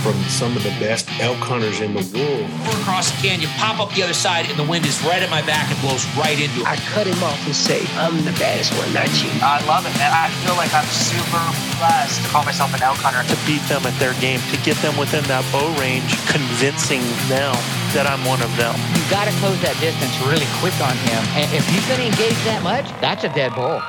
From some of the best elk hunters in the world. We're across the canyon, pop up the other side, and the wind is right at my back and blows right into it. I cut him off and say, I'm the baddest one, not you. I love it, man. I feel like I'm super blessed to call myself an elk hunter. To beat them at their game, to get them within that bow range, convincing them that I'm one of them. You got to close that distance really quick on him. And if he's going to engage that much, that's a dead bull.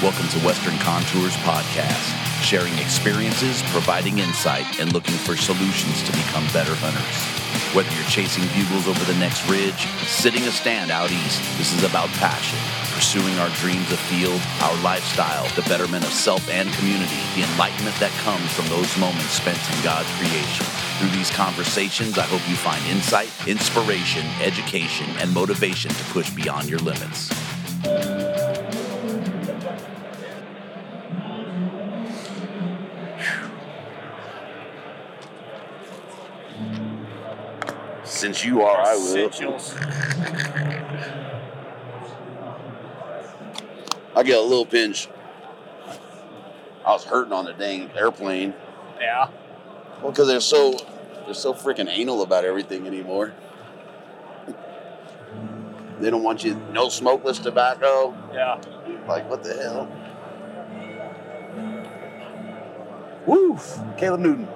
Welcome to Western Contours Podcast, sharing experiences, providing insight, and looking for solutions to become better hunters. Whether you're chasing bugles over the next ridge, sitting a stand out east, this is about passion, pursuing our dreams afield, our lifestyle, the betterment of self and community, the enlightenment that comes from those moments spent in God's creation. Through these conversations, I hope you find insight, inspiration, education, and motivation to push beyond your limits. Since you are, I will. I get a little pinch. I was hurting on the dang airplane. Yeah. Well, because they're so they're so freaking anal about everything anymore. They don't want you no smokeless tobacco. Yeah. Like what the hell? Woo! Caleb Newton.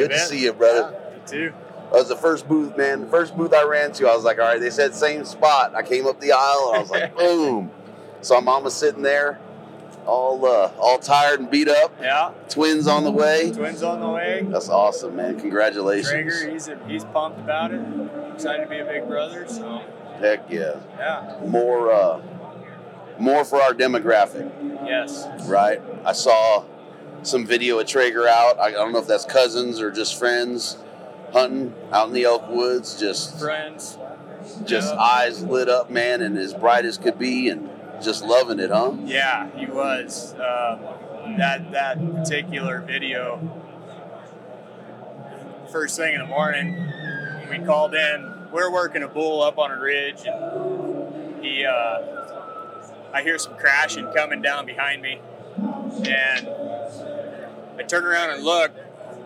Good to see you, brother. Yeah, you too. That was the first booth, man. The first booth I ran to, I was like, all right, they said same spot. I came up the aisle and I was like, boom. Saw mama sitting there, all uh, all tired and beat up. Yeah. Twins on the way. Twins on the way. That's awesome, man. Congratulations. Traeger, he's he's pumped about it. Excited to be a big brother. So Heck yeah. yeah. More uh more for our demographic, Yes. right? I saw some video of Traeger out. I, I don't know if that's cousins or just friends hunting out in the Elk Woods, just Friends. just Yeah. eyes lit up, man, and as bright as could be and just loving it, huh? Yeah, he was. Um, that that particular video. First thing in the morning, we called in. We're working a bull up on a ridge, and he. Uh, I hear some crashing coming down behind me, and I turn around and look,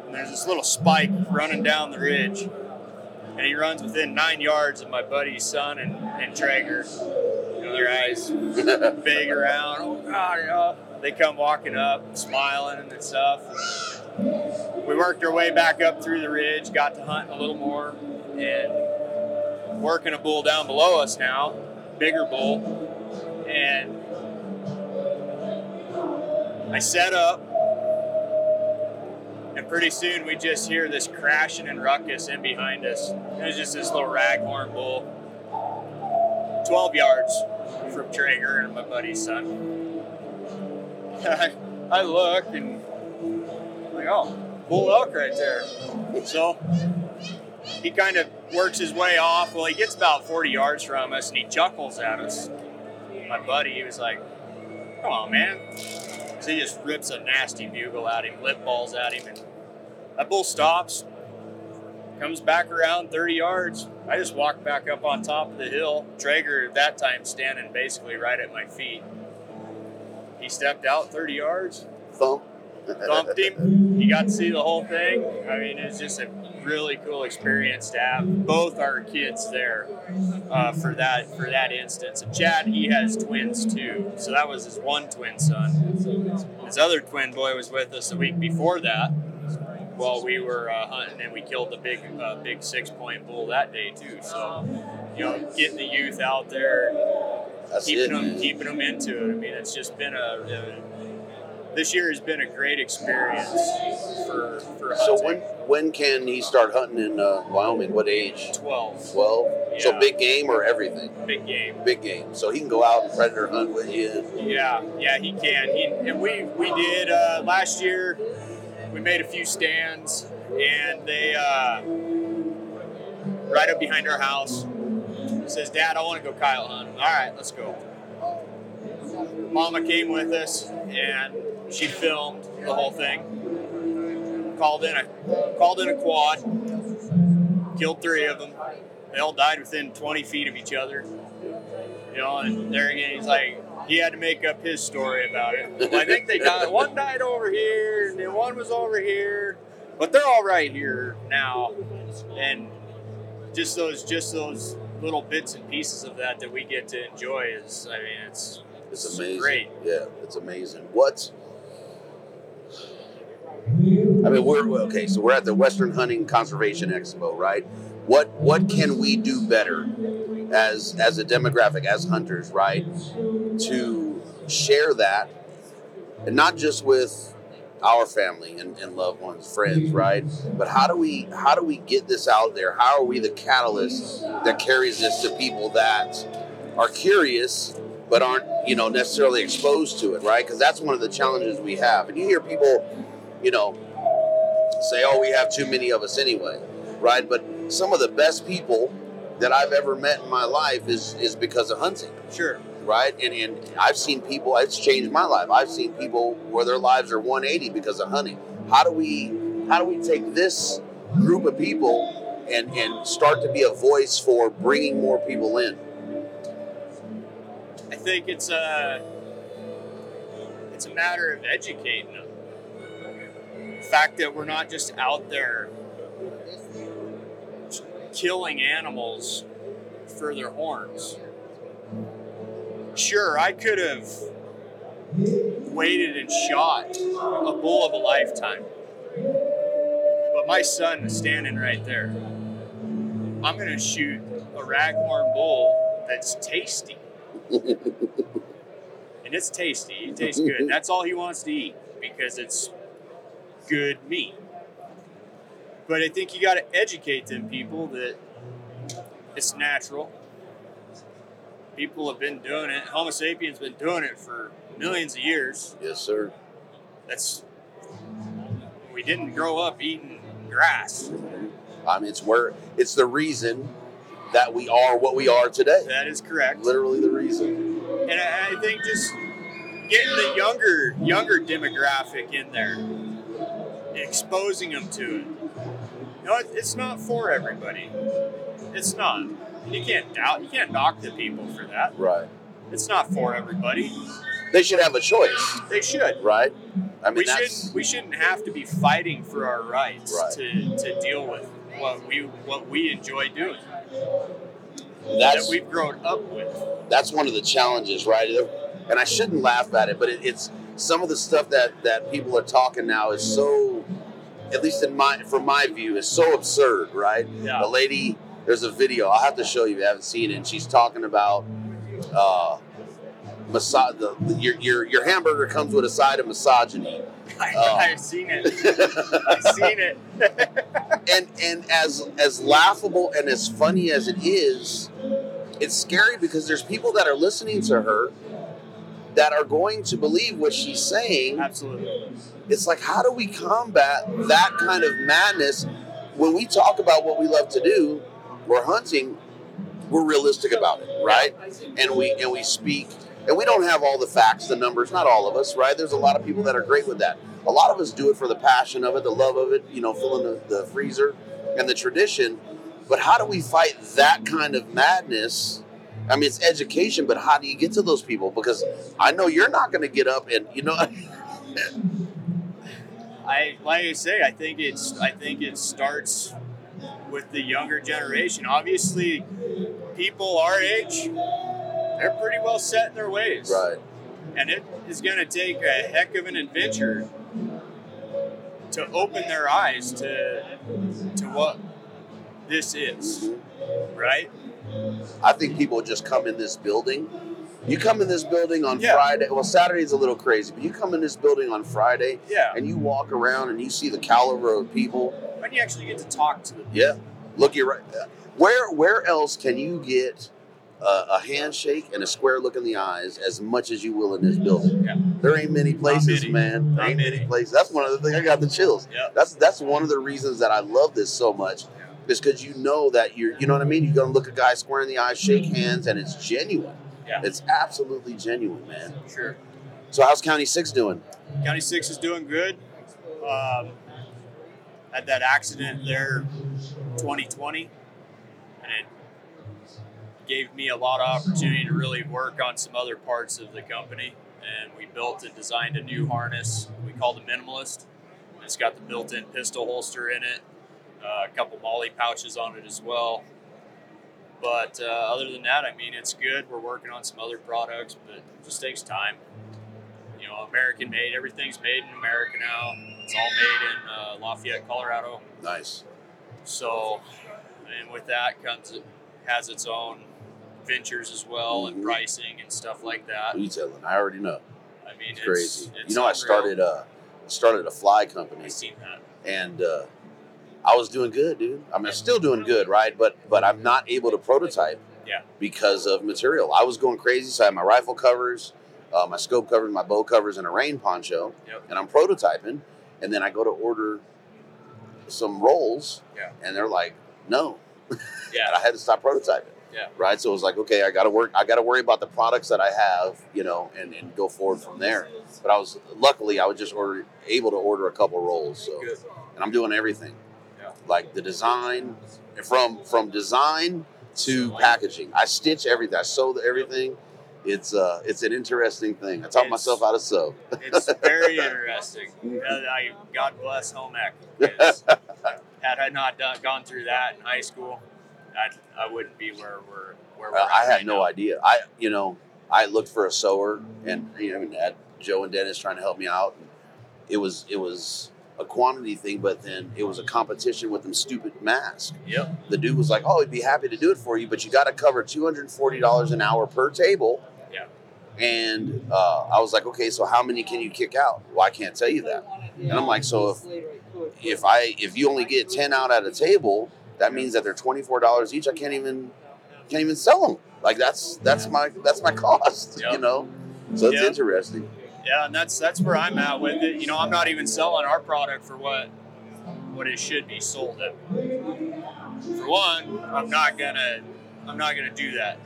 and there's this little spike running down the ridge, and he runs within nine yards of my buddy's son and, and Traeger. You know, their eyes big around. Oh God, you know. They come walking up, smiling and stuff. We worked our way back up through the ridge, got to hunt a little more, and working a bull down below us now, bigger bull, and I set up, and pretty soon we just hear this crashing and ruckus in behind us. It was just this little raghorn bull, 12 yards from Traeger and my buddy's son. I, I look and I'm like, oh, bull elk right there. So he kind of works his way off. Well, he gets about 40 yards from us and he chuckles at us. My buddy, he was like, come on, man. So he just rips a nasty bugle at him, lip balls at him, and that bull stops, comes back around 30 yards. I just walk back up on top of the hill. Traeger at that time standing basically right at my feet. he stepped out 30 yards, Thump. thumped him. He got to see the whole thing. I mean, it's just a really cool experience to have both our kids there uh, for that for that instance. And Chad, he has twins too, so that was his one twin son. His other twin boy was with us the week before that while we were uh, hunting, and we killed the big uh, big six point bull that day too. So, you know, getting the youth out there, That's keeping it. them man. keeping them into it. I mean, it's just been a, a this year has been a great experience for for So when when can he start hunting in uh, Wyoming? What age? 12 Twelve. So big game or everything? big game. Big game. So he can go out and predator hunt with you. Yeah, yeah, he can. He, and we we did uh, last year. We made a few stands, and they uh, right up behind our house. Says, "Dad, I want to go Kyle hunt." All right, let's go. Mama came with us, and she filmed the whole thing. Called in a called in a quad. Killed three of them. They all died within 20 feet of each other. You know, and there again, he's like, he had to make up his story about it. I think they died. One died over here, and then one was over here, but they're all right here now. And just those, just those little bits and pieces of that that we get to enjoy is, I mean, it's It's amazing. great. Yeah, it's amazing. What's I mean, we're okay. So we're at the Western Hunting Conservation Expo, right? What what can we do better as as a demographic, as hunters, right, to share that, and not just with our family and, and loved ones, friends, right? But how do we how do we get this out there? How are we the catalyst that carries this to people that are curious but aren't you know necessarily exposed to it, right? Because that's one of the challenges we have. And you hear people, you know, say, "Oh, we have too many of us anyway," right? But some of the best people that I've ever met in my life is is because of hunting sure. right? And and I've seen people. It's changed my life. I've seen people where their lives are 180 because of hunting. How do we how do we take this group of people and and start to be a voice for bringing more people in? I think it's a it's a matter of educating them. The fact that we're not just out there killing animals for their horns. Sure, I could have waited and shot a bull of a lifetime. But my son is standing right there. I'm going to shoot a raghorn bull that's tasty and it's tasty. It tastes good. That's all he wants to eat because it's good meat. But I think you got to educate them people that it's natural. People have been doing it. Homo sapiens been doing it for millions of years. Yes, sir. That's we didn't grow up eating grass. I mean, it's where it's the reason that we are what we are today. That is correct. Literally the reason. and I, I think just getting the younger younger demographic in there, exposing them to it. You know, it's not for everybody. It's not. You can't doubt. You can't knock the people for that. Right. It's not for everybody. They should have a choice, They should. right? I mean, we that's shouldn't. We shouldn't have to be fighting for our rights Right. to, to deal with what we what we enjoy doing. that's that we've grown up with. that's one of the challenges, right? And I shouldn't laugh at it, but it, it's some of the stuff that that people are talking now is so, at least in my from my view, is so absurd, right? Yeah. The lady, there's a video I'll have to show you if you haven't seen it. And she's talking about, uh, massage. The, your your your hamburger comes with a side of misogyny. I, Oh. I've seen it. I've seen it. and and as as laughable and as funny as it is, it's scary because there's people that are listening to her that are going to believe what she's saying. Absolutely. It's like how do we combat that kind of madness when we talk about what we love to do, we're hunting, we're realistic about it, right? And we and we speak and we don't have all the facts, the numbers, not all of us, right? There's a lot of people that are great with that. A lot of us do it for the passion of it, the love of it, you know, filling the, the freezer and the tradition. But how do we fight that kind of madness I mean, it's education, but how do you get to those people? Because I know you're not going to get up and you know. I like I say, I think it's I think it starts with the younger generation. Obviously, people our age, they're pretty well set in their ways. right. And it is going to take a heck of an adventure to open their eyes to to what this is, right? I think people just come in this building. You come in this building on Yeah. Friday. Well, Saturday's a little crazy, but you come in this building on Friday Yeah. and you walk around and you see the caliber of people. And you actually get to talk to them. Yeah, look you're right. Where where else can you get a, a handshake and a square look in the eyes as much as you will in this building? Yeah. There ain't many places, many. man. There ain't many. many. places. That's one of the things I got the chills. Yeah. That's that's one of the reasons that I love this so much. Is because you know that you're, you know what I mean. You're gonna look a guy square in the eye, shake hands, and it's genuine. Yeah. It's absolutely genuine, man. Sure. So how's County Six doing? County Six is doing good. Um, had that accident there, 2020, and it gave me a lot of opportunity to really work on some other parts of the company. And we built and designed a new harness we call the Minimalist. It's got the built-in pistol holster in it, uh, a couple MOLLE pouches on it as well. But uh, other than that, I mean, it's good. We're working on some other products, but it just takes time you know, American made. Everything's made in America now. It's all made in uh, Lafayette, Colorado. Nice. So, and with that comes it has its own ventures as well and Mhm. pricing and stuff like that. You telling? I already know. I mean, It's it's crazy. It's you know, I started uh started a fly company. I seen that. and uh, I was doing good, dude. I mean, I'm still doing good, right? But but I'm not able to prototype Yeah. because of material. I was going crazy, so I had my rifle covers, uh, my scope covers, my bow covers, and a rain poncho, Yep. and I'm prototyping. And then I go to order some rolls, Yeah. and they're like, no, and I had to stop prototyping. Yeah. Right. So it was like, okay, I got to work. I got to worry about the products that I have, you know, and, and go forward from there. But I was luckily I was just order able to order a couple rolls. So Good. and I'm doing everything. Like the design, from from design to packaging. I stitch everything. I sew everything. It's uh, it's an interesting thing. I taught It's- myself how to sew. It's very interesting. Uh, I God bless home ec. Had I not done, gone through that in high school, I, I wouldn't be where we're where we're. I I had right no now. idea. I you know I looked for a sewer and you know had Joe and Dennis trying to help me out. It was it was a quantity thing, but then it was a competition with them stupid masks. Yep. The dude was like, "Oh, he'd be happy to do it for you, but you got to cover two hundred forty dollars an hour per table." Yeah. And uh, I was like, "Okay, so how many can you kick out?" Well, I can't tell you that. And I'm like, "So if if I if you only get ten out at a table, that means that they're twenty four dollars each. I can't even can't even sell them. Like that's that's my that's my cost. Yeah. You know, so it's interesting. Yeah, and that's that's where I'm at with it. You know, I'm not even selling our product for what what it should be sold at. For one, I'm not gonna I'm not gonna do that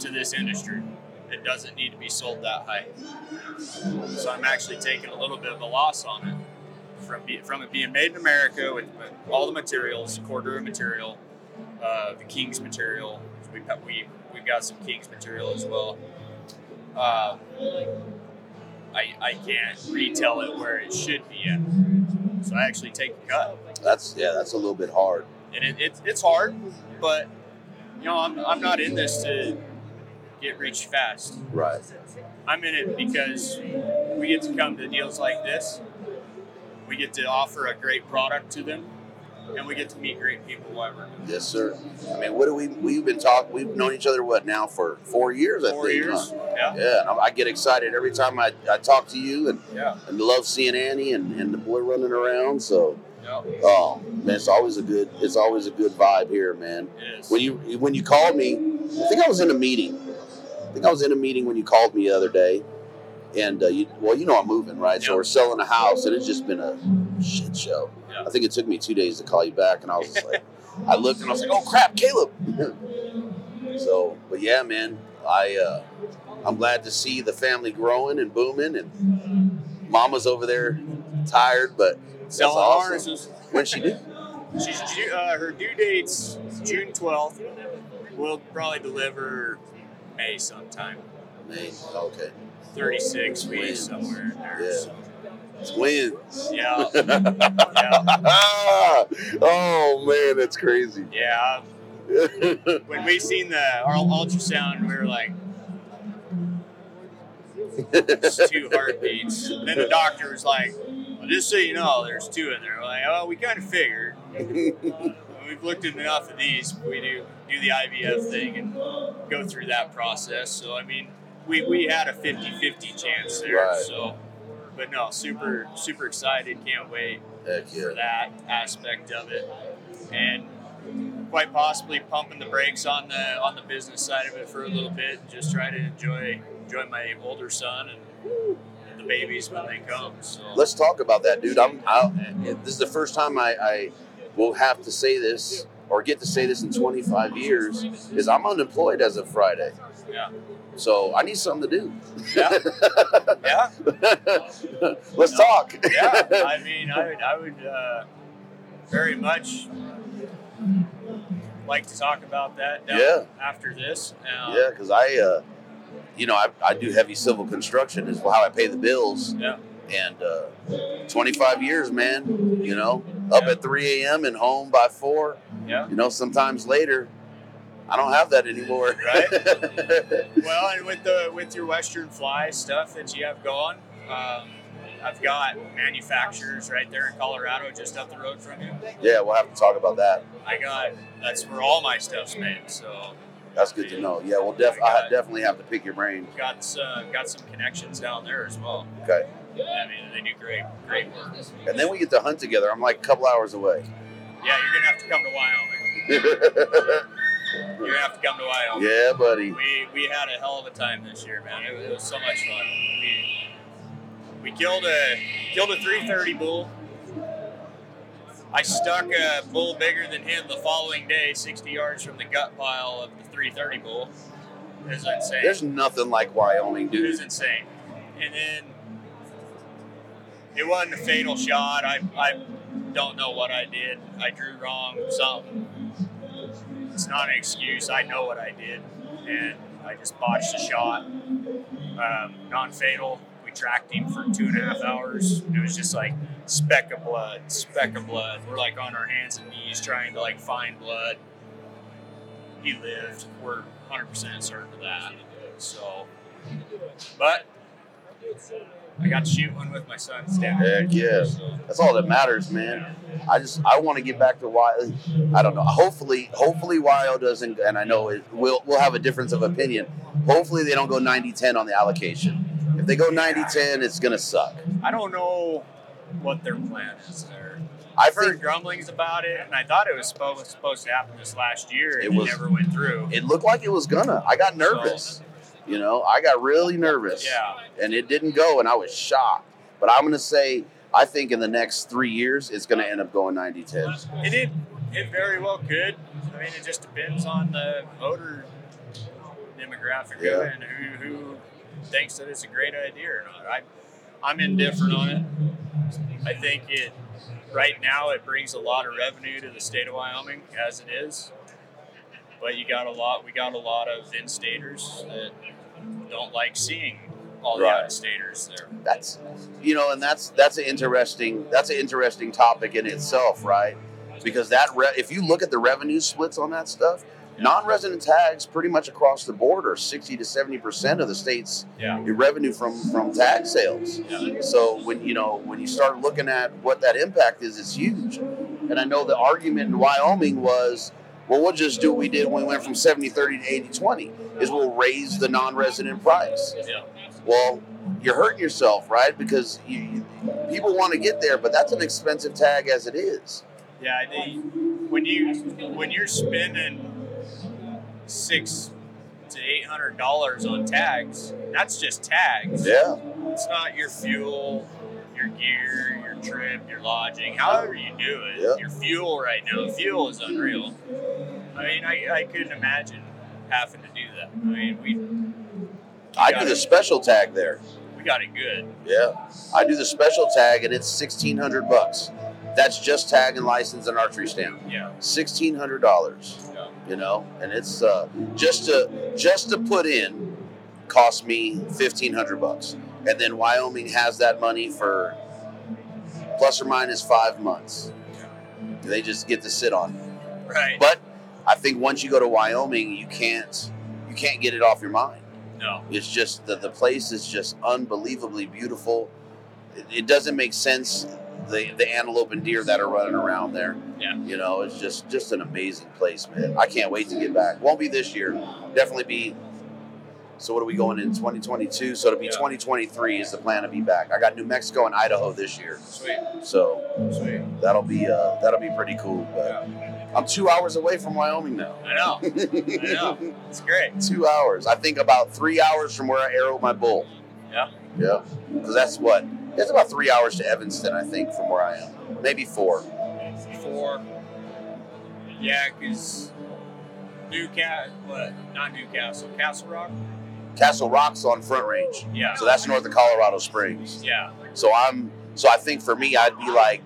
to this industry. It doesn't need to be sold that high. So I'm actually taking a little bit of a loss on it from from it being made in America with, all the materials, Cordura material, uh, the King's material. Got, we we've got some King's material as well. Uh, I, I can't retail it where it should be at. So I actually take a cut. That's yeah, that's a little bit hard. And it, it's it's hard, but you know, I'm, I'm not in this to get rich fast. Right. I'm in it because we get to come to deals like this. We get to offer a great product to them, and we get to meet great people while we're doing. Yes, sir. I mean, what do we we've been talking? We've known each other what now for four years? I Four think. years. huh? Yeah. Yeah, and I, I get excited every time I, I talk to you, and Yeah. and love seeing Annie and, and the boy running around. So, Yeah. oh man, it's always a good it's always a good vibe here, man. It is. When you when you called me, I think I was in a meeting. I think I was in a meeting when you called me the other day, and uh, you, well, you know I'm moving, right? So Yep. we're selling a house, and it's just been a shit show. Yeah. I think it took me two days to call you back, and I was just like, I looked and I was like, oh crap, Caleb. so, but yeah, man, I uh, I'm glad to see the family growing and booming, and Mama's over there tired, but Selling awesome. harnesses. When she do? She's uh, her due date's June 12th. We'll probably deliver May sometime. May. Okay. 36 weeks somewhere in there. Yeah. So, Twins. yeah. yeah. oh man, that's crazy. Yeah. When we seen the our ultrasound, we were like, it's two heartbeats. And then the doctor was like, well, just so you know, there's two in there. We're like, oh, we kind of figured. We've looked at enough of these. We do do the IVF thing and go through that process. So, I mean, we, we had a 50-50 chance there. Right. So, but no, super, super excited. Can't wait Heck for that aspect of it, and quite possibly pumping the brakes on the on the business side of it for a little bit, and just try to enjoy enjoy my older son and the babies when they come. So Let's talk about that, dude. I'm. I, this is the first time I, I will have to say this or get to say this in 25 years. Is I'm unemployed as of Friday, yeah, so I need something to do. yeah, yeah, Let's No. talk. yeah. I mean, I would I would uh, very much like to talk about that down Yeah. after this. Uh, Yeah, because I, uh, you know, I, I do heavy civil construction is how I pay the bills. yeah. And uh, 25 years, man, you know, up Yeah. at 3 a.m. and home by 4. Yeah. You know, sometimes later, I don't have that anymore. Right. Well, and with the with your Western Fly stuff that you have going, um, I've got manufacturers right there in Colorado, just up the road from you. yeah, we'll have to talk about that. I got that's where all my stuff's made. So That's good to know. Yeah, we'll def- I definitely have to pick your brain. got uh, got some connections down there as well. Okay. I mean, they do great great work. And then we get to hunt together. I'm like a couple hours away. Yeah, you're gonna have to come to Wyoming. You're gonna have to come to Wyoming. yeah, buddy. We we had a hell of a time this year, man. It, was- it was so much fun. We we killed a killed a 330 bull. I stuck a bull bigger than him the following day, 60 yards from the gut pile of the 330 bull. It was insane. There's nothing like Wyoming, dude. it was insane. And then it wasn't a fatal shot. I I don't know what I did. I drew wrong. Something. It's not an excuse. I know what I did, and I just botched the shot. Um, non-fatal. We tracked for two and a half hours. It was just like speck of blood, speck of blood. We're like on our hands and knees trying to like find blood. He lived. We're 100% certain of that. So, but I got to shoot one with my son standing. Heck yeah. That's all that matters, man. I just I want to get back to why I don't know. Hopefully, hopefully Wyo doesn't, and I know it, we'll we'll have a difference of opinion. Hopefully, they don't go 90-10 on the allocation. If they go 90-10, it's gonna suck. I don't know what their plan is there. I've heard grumblings about it, and I thought it was supposed, supposed to happen this last year, and It it, was- never went through. it looked like it was gonna. I got nervous. You know, I got really nervous. Yeah. And it didn't go, and I was shocked. But I'm gonna say, I think in the next three years, it's gonna end up going 90-10. It, it, it very well could. I mean, it just depends on the voter demographic Yeah. and who, who thinks that it's a great idea or not. I, I'm indifferent on it. I think it, right now, it brings a lot of revenue to the state of Wyoming as it is. But you got a lot, we got a lot of in-staters that don't like seeing all the Right. out-of-staters there. that's you know and that's that's an interesting that's an interesting topic in itself right because that re- if you look at the revenue splits on that stuff non-resident tags pretty much across the board are 60 to 70 percent of the state's Yeah. revenue from from tag sales Yeah. so when you know when you start looking at what that impact is it's huge and i know the argument in wyoming was well we'll just do what we did when we went from 70 30 to 80 20 is we'll raise the non-resident price Yeah. well, you're hurting yourself, right? Because you, people want to get there, but that's an expensive tag as it is. Yeah, they, when you when you're spending six to eight hundred dollars on tags, that's just tags. Yeah, It's not your fuel, your gear, your trip, your lodging, however you do it. Yeah. Your fuel right now, fuel is unreal. I mean, I, I couldn't imagine having to do that. I mean, we I got do the special tag there. we got it good. Yeah, I do the special tag, and it's sixteen hundred bucks. That's just tag and license and archery stamp. Yeah. Sixteen hundred dollars. You know, and it's uh, just to just to put in cost me fifteen hundred bucks, and then Wyoming has that money for plus or minus five months. They just get to sit on. it. Right. But I think once you go to Wyoming, you can't you can't get it off your mind. no. It's just that the place is just unbelievably beautiful. It, it doesn't make sense the the antelope and deer that are running around there. Yeah. You know, it's just just an amazing place, man. I can't wait to get back. Won't be this year. Definitely be. So what are we going in 2022? So it'll be Yeah. 2023 is the plan to be back. I got New Mexico and Idaho this year, Sweet. so Sweet. that'll be uh, that'll be pretty cool. But I'm two hours away from Wyoming now. I know. I know. It's great. two hours. I think about three hours from where I arrowed my bull. Yeah. Yeah. Because that's what it's about three hours to Evanston, I think, from where I am. Maybe four. Four. Yeah, because Newcastle, what? Not Newcastle, Castle Rock? Castle Rock's on Front Range. Yeah. So that's north of Colorado Springs. Yeah. So I'm so I think for me I'd be like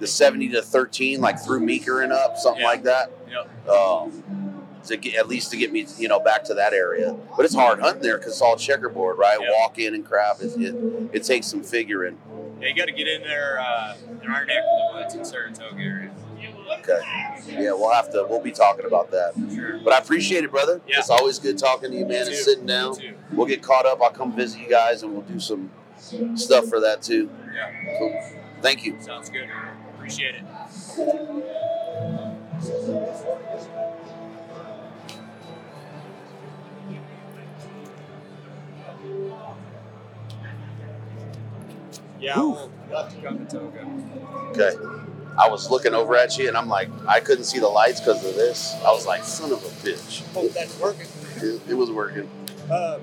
the seventy to thirteen, like through Meeker and up, something Yeah. like that. Yep. Um to get at least to get me, you know, back to that area. But it's hard hunting there because it's all checkerboard, right? Yeah. Walk in and crap. It, it, it takes some figuring. Yeah, you got to get in there uh, in our neck of the woods in Saratoga area. Okay. Yeah, we'll have to. We'll be talking about that. Sure. But I appreciate it, brother. Yeah. It's always good talking to you, man, and sitting down. We'll get caught up. I'll come visit you guys, and we'll do some stuff for that too. Yeah. Cool. Thank you. Sounds good. Appreciate it. Yeah, we'll, we'll have to come to Toga. Okay. I was looking over at you, and I'm like, I couldn't see the lights because of this. I was like, son of a bitch. Hope that's working. It, it was working. Uh,